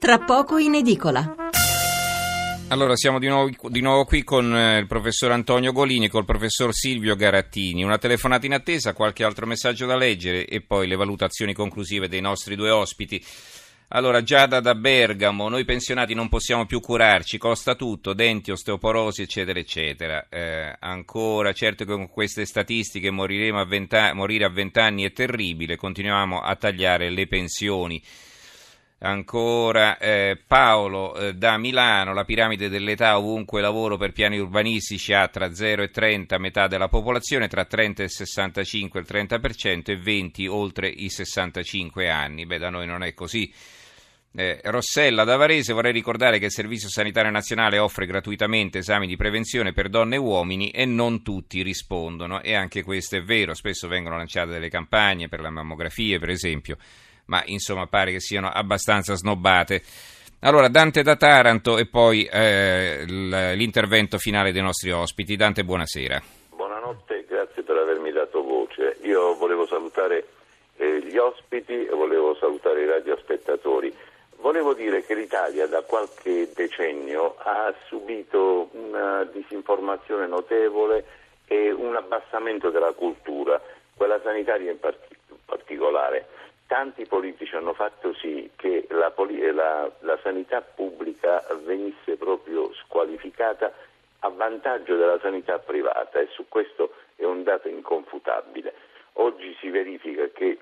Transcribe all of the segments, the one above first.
tra poco in edicola. Allora, siamo di nuovo, di nuovo qui con eh, il professor Antonio Golini e col professor Silvio Garattini. Una telefonata in attesa, qualche altro messaggio da leggere e poi le valutazioni conclusive dei nostri due ospiti. Allora, Giada da Bergamo, noi pensionati non possiamo più curarci, costa tutto, denti, osteoporosi, eccetera, eccetera. Eh, ancora, certo che con queste statistiche a morire a vent'anni è terribile, continuiamo a tagliare le pensioni. Ancora eh, Paolo eh, da Milano, la piramide dell'età ovunque lavoro per piani urbanistici ha tra 0 e 30 metà della popolazione, tra 30 e 65 il 30% e 20 oltre i 65 anni. Beh, da noi non è così. Eh, Rossella da Varese, vorrei ricordare che il Servizio Sanitario Nazionale offre gratuitamente esami di prevenzione per donne e uomini e non tutti rispondono e anche questo è vero, spesso vengono lanciate delle campagne per le mammografie per esempio ma insomma pare che siano abbastanza snobbate. Allora, Dante da Taranto e poi eh, l'intervento finale dei nostri ospiti. Dante, buonasera. Buonanotte, grazie per avermi dato voce. Io volevo salutare eh, gli ospiti e volevo salutare i radiospettatori. Volevo dire che l'Italia da qualche decennio ha subito una disinformazione notevole e un abbassamento della cultura, quella sanitaria in particolare tanti politici hanno fatto sì che la, la, la, sanità pubblica venisse proprio squalificata a vantaggio della sanità privata e su questo è un dato inconfutabile. Oggi si verifica che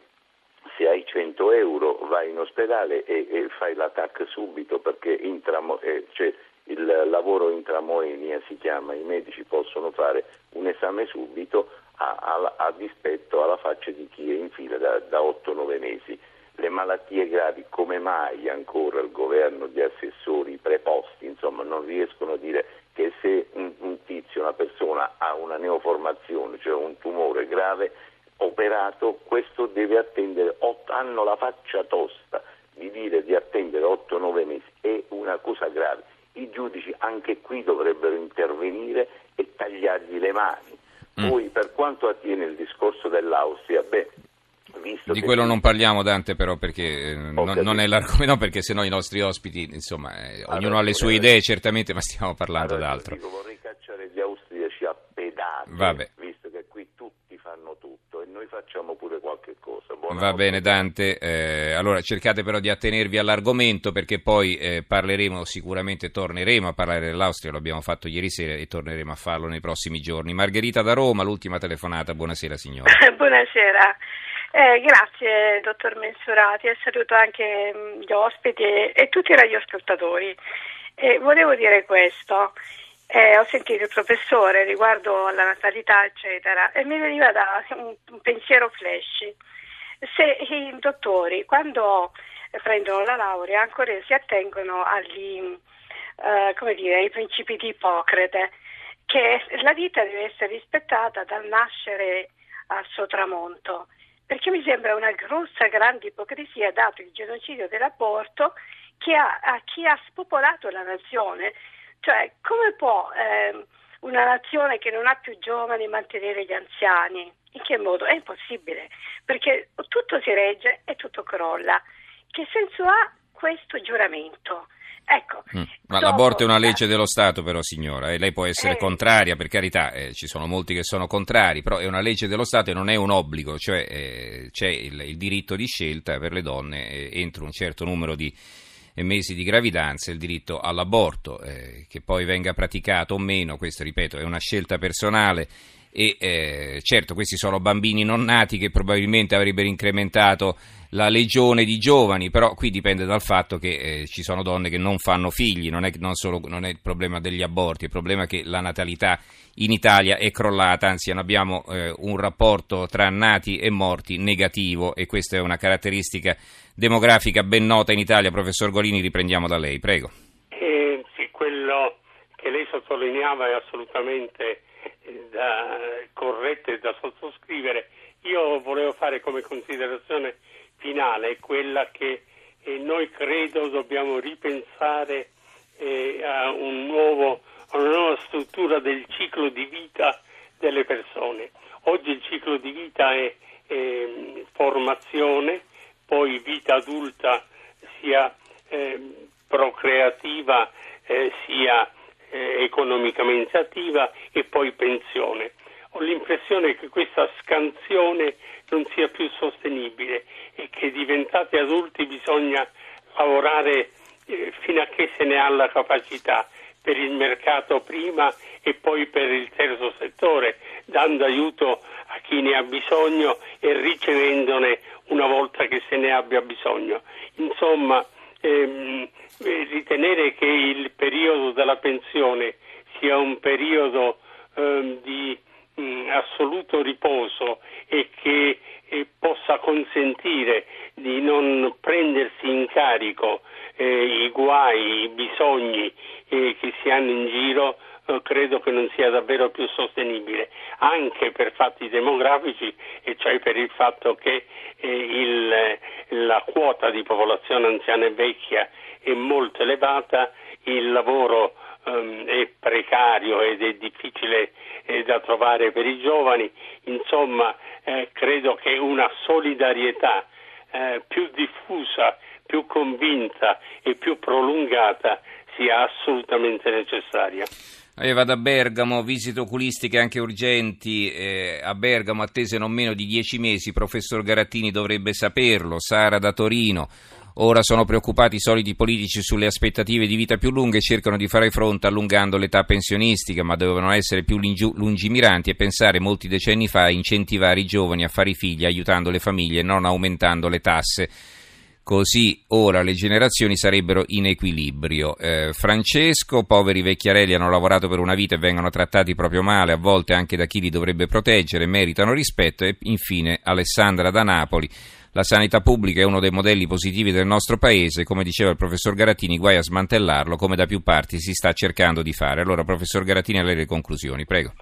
se hai 100 euro vai in ospedale e, e fai la TAC subito perché intramo, eh, cioè il lavoro intramoenia si chiama, i medici possono fare un esame subito a, a, a dispetto alla faccia di chi è in fila da, da 8-9 mesi. Le malattie gravi, come mai ancora il governo di assessori preposti, insomma, non riescono a dire che se un, un tizio, una persona ha una neoformazione, cioè un tumore grave, operato, questo deve attendere, 8, hanno la faccia tosta di dire di attendere 8-9 mesi, è una cosa grave. I giudici anche qui dovrebbero intervenire e tagliargli le mani Mm. Poi per quanto attiene il discorso dell'Austria, beh, di quello non parliamo Dante però perché eh, non, non, è l'argomento, no, perché sennò i nostri ospiti, insomma, eh, ognuno ha le sue idee certamente, ma stiamo parlando allora, d'altro. Dico, vorrei cacciare gli austriaci a pedate, Vabbè. visto che qui tutti fanno tutto e noi facciamo pure qualche cosa. Buona Va bene Dante, eh, allora cercate però di attenervi all'argomento perché poi eh, parleremo, sicuramente torneremo a parlare dell'Austria, lo abbiamo fatto ieri sera e torneremo a farlo nei prossimi giorni. Margherita da Roma, l'ultima telefonata, buonasera signora. buonasera. Eh, grazie dottor Mensurati e saluto anche mm, gli ospiti e, e tutti i radioascoltatori. Eh, volevo dire questo, eh, ho sentito il professore riguardo alla natalità eccetera e mi veniva da un, un pensiero flash. Se i dottori quando prendono la laurea ancora si attengono agli, eh, dire, ai principi di Ippocrate, che la vita deve essere rispettata dal nascere al suo tramonto perché mi sembra una grossa, grande ipocrisia dato il genocidio dell'aborto che ha, a chi ha spopolato la nazione. Cioè, come può eh, una nazione che non ha più giovani mantenere gli anziani? In che modo? È impossibile, perché tutto si regge e tutto crolla. Che senso ha questo giuramento? Ecco, mm. Ma dopo, l'aborto è una legge dello Stato però signora e lei può essere eh, contraria per carità, eh, ci sono molti che sono contrari, però è una legge dello Stato e non è un obbligo, cioè eh, c'è il, il, diritto di scelta per le donne eh, entro un certo numero di eh, mesi di gravidanza, il diritto all'aborto, eh, che poi venga praticato o meno, questo ripeto è una scelta personale e eh, certo questi sono bambini non nati che probabilmente avrebbero incrementato la legione di giovani, però qui dipende dal fatto che eh, ci sono donne che non fanno figli, non è, non, solo, non è il problema degli aborti, il problema è che la natalità in Italia è crollata, anzi abbiamo eh, un rapporto tra nati e morti negativo e questa è una caratteristica demografica ben nota in Italia. Professor Golini, riprendiamo da lei, prego. Eh, sì, quello che lei sottolineava è assolutamente da, corrette da sottoscrivere. Io volevo fare come considerazione finale quella che eh, noi credo dobbiamo ripensare eh, a, un nuovo, a una nuova struttura del ciclo di vita delle persone. Oggi il ciclo di vita è eh, formazione, poi vita adulta sia eh, procreativa eh, sia eh, economicamente attiva e poi pensione. Ho l'impressione che questa scansione non sia più sostenibile e che diventati adulti bisogna lavorare eh, fino a che se ne ha la capacità per il mercato prima e poi per il terzo settore, dando aiuto a chi ne ha bisogno e ricevendone una volta che se ne abbia bisogno. Insomma, ehm, ritenere che il periodo della pensione sia un periodo ehm, di mh, mm, assoluto riposo e che eh, possa consentire di non prendersi in carico eh, i guai, i bisogni eh, che si hanno in giro, eh, credo che non sia davvero più sostenibile, anche per fatti demografici, e cioè per il fatto che eh, il, la quota di popolazione anziana e vecchia è molto elevata, il lavoro um, è precario ed è difficile eh, da trovare per i giovani, insomma eh, credo che una solidarietà eh, più diffusa, più convinta e più prolungata sia assolutamente necessaria. Io vado a Bergamo, visite oculistiche anche urgenti eh, a Bergamo, attese non meno di dieci mesi, professor Garattini dovrebbe saperlo, Sara da Torino. Ora sono preoccupati i soliti politici sulle aspettative di vita più lunghe e cercano di fare fronte allungando l'età pensionistica, ma dovevano essere più lungimiranti e pensare molti decenni fa a incentivare i giovani a fare i figli aiutando le famiglie e non aumentando le tasse. Così ora le generazioni sarebbero in equilibrio. Eh, Francesco, poveri vecchiarelli hanno lavorato per una vita e vengono trattati proprio male, a volte anche da chi li dovrebbe proteggere, meritano rispetto. E infine Alessandra da Napoli la sanità pubblica è uno dei modelli positivi del nostro paese, come diceva il professor Garattini, guai a smantellarlo, come da più parti si sta cercando di fare. Allora, professor Garattini, a lei le conclusioni, prego.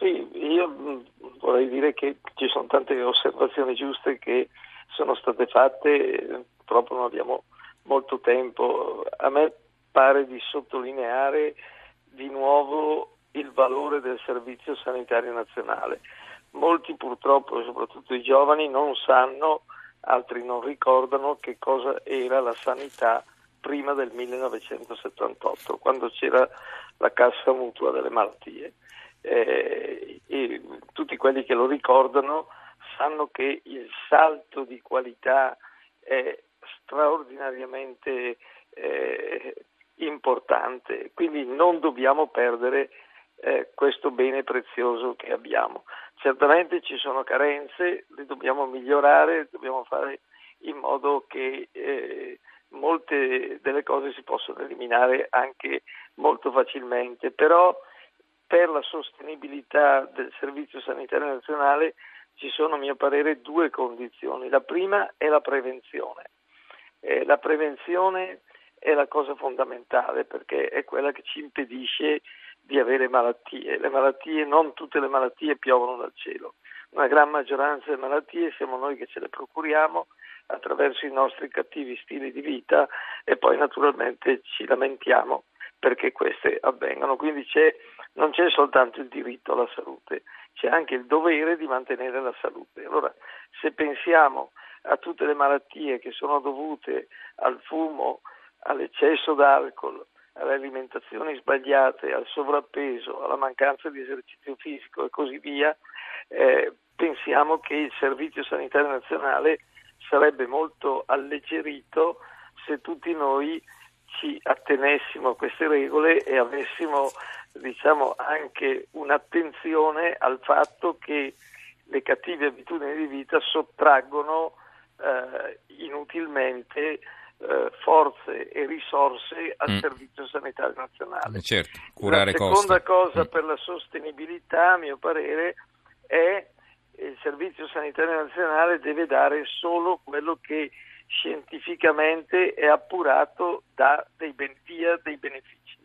Sì, io mm, vorrei dire che ci sono tante osservazioni giuste che sono state fatte, purtroppo non abbiamo molto tempo. A me pare di sottolineare di nuovo il valore del servizio sanitario nazionale. Molti purtroppo, soprattutto i giovani, non sanno altri non ricordano che cosa era la sanità prima del 1978, quando c'era la cassa mutua delle malattie. Eh, tutti quelli che lo ricordano sanno che il salto di qualità è straordinariamente eh, importante, quindi non dobbiamo perdere eh, questo bene prezioso che abbiamo. Certamente ci sono carenze, le dobbiamo migliorare, dobbiamo fare in modo che eh, molte delle cose si possano eliminare anche molto facilmente, però per la sostenibilità del Servizio Sanitario Nazionale ci sono a mio parere due condizioni. La prima è la prevenzione. Eh, la prevenzione è la cosa fondamentale perché è quella che ci impedisce di avere malattie. Le malattie, non tutte le malattie piovono dal cielo, una gran maggioranza delle malattie siamo noi che ce le procuriamo attraverso i nostri cattivi stili di vita e poi naturalmente ci lamentiamo perché queste avvengano. Quindi c'è, non c'è soltanto il diritto alla salute, c'è anche il dovere di mantenere la salute. Allora, se pensiamo a tutte le malattie che sono dovute al fumo, all'eccesso d'alcol, alle alimentazioni sbagliate, al sovrappeso, alla mancanza di esercizio fisico e così via, eh, pensiamo che il Servizio Sanitario Nazionale sarebbe molto alleggerito se tutti noi ci attenessimo a queste regole e avessimo diciamo, anche un'attenzione al fatto che le cattive abitudini di vita sottraggono eh, inutilmente eh, forze e risorse al mm. Servizio Sanitario Nazionale. Eh certo, curare la seconda costi. cosa mm. per la sostenibilità, a mio parere, è il Servizio Sanitario Nazionale deve dare solo quello che scientificamente è appurato da dei, via dei benefici.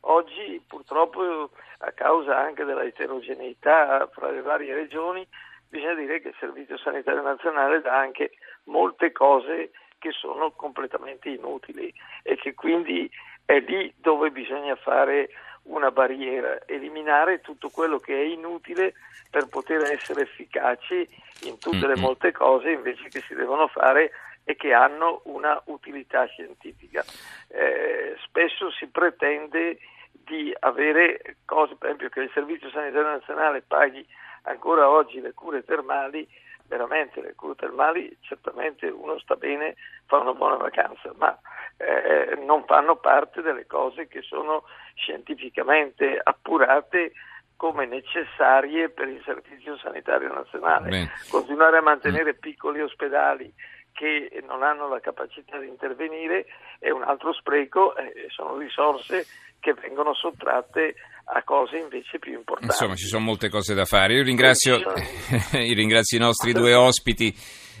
Oggi purtroppo a causa anche della eterogeneità fra le varie regioni bisogna dire che il Servizio Sanitario Nazionale dà anche molte cose che sono completamente inutili e che quindi è lì dove bisogna fare una barriera, eliminare tutto quello che è inutile per poter essere efficaci in tutte le molte cose invece che si devono fare e che hanno una utilità scientifica. Eh, spesso si pretende di avere cose, per esempio che il Servizio Sanitario Nazionale paghi ancora oggi le cure termali, veramente le cure termali certamente uno sta bene, fa una buona vacanza, ma eh, non fanno parte delle cose che sono scientificamente appurate come necessarie per il Servizio Sanitario Nazionale. Beh. Continuare a mantenere piccoli ospedali che non hanno la capacità di intervenire è un altro spreco, eh, sono risorse che vengono sottratte a cose invece più importanti. Insomma, ci sono molte cose da fare. Io ringrazio, io ringrazio i nostri due ospiti.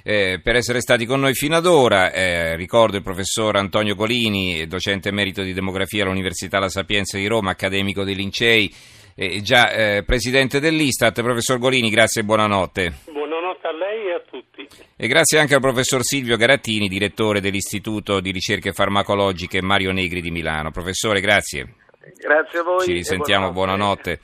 Eh, per essere stati con noi fino ad ora. Eh, ricordo il professor Antonio Colini, docente emerito di demografia all'Università La Sapienza di Roma, accademico dei Lincei, eh, già eh, presidente dell'Istat. Professor Golini, grazie e buonanotte. Buonanotte a lei e a tutti. E grazie anche al professor Silvio Garattini, direttore dell'Istituto di Ricerche Farmacologiche Mario Negri di Milano. Professore, grazie. Grazie a voi. Ci risentiamo, buonanotte. buonanotte.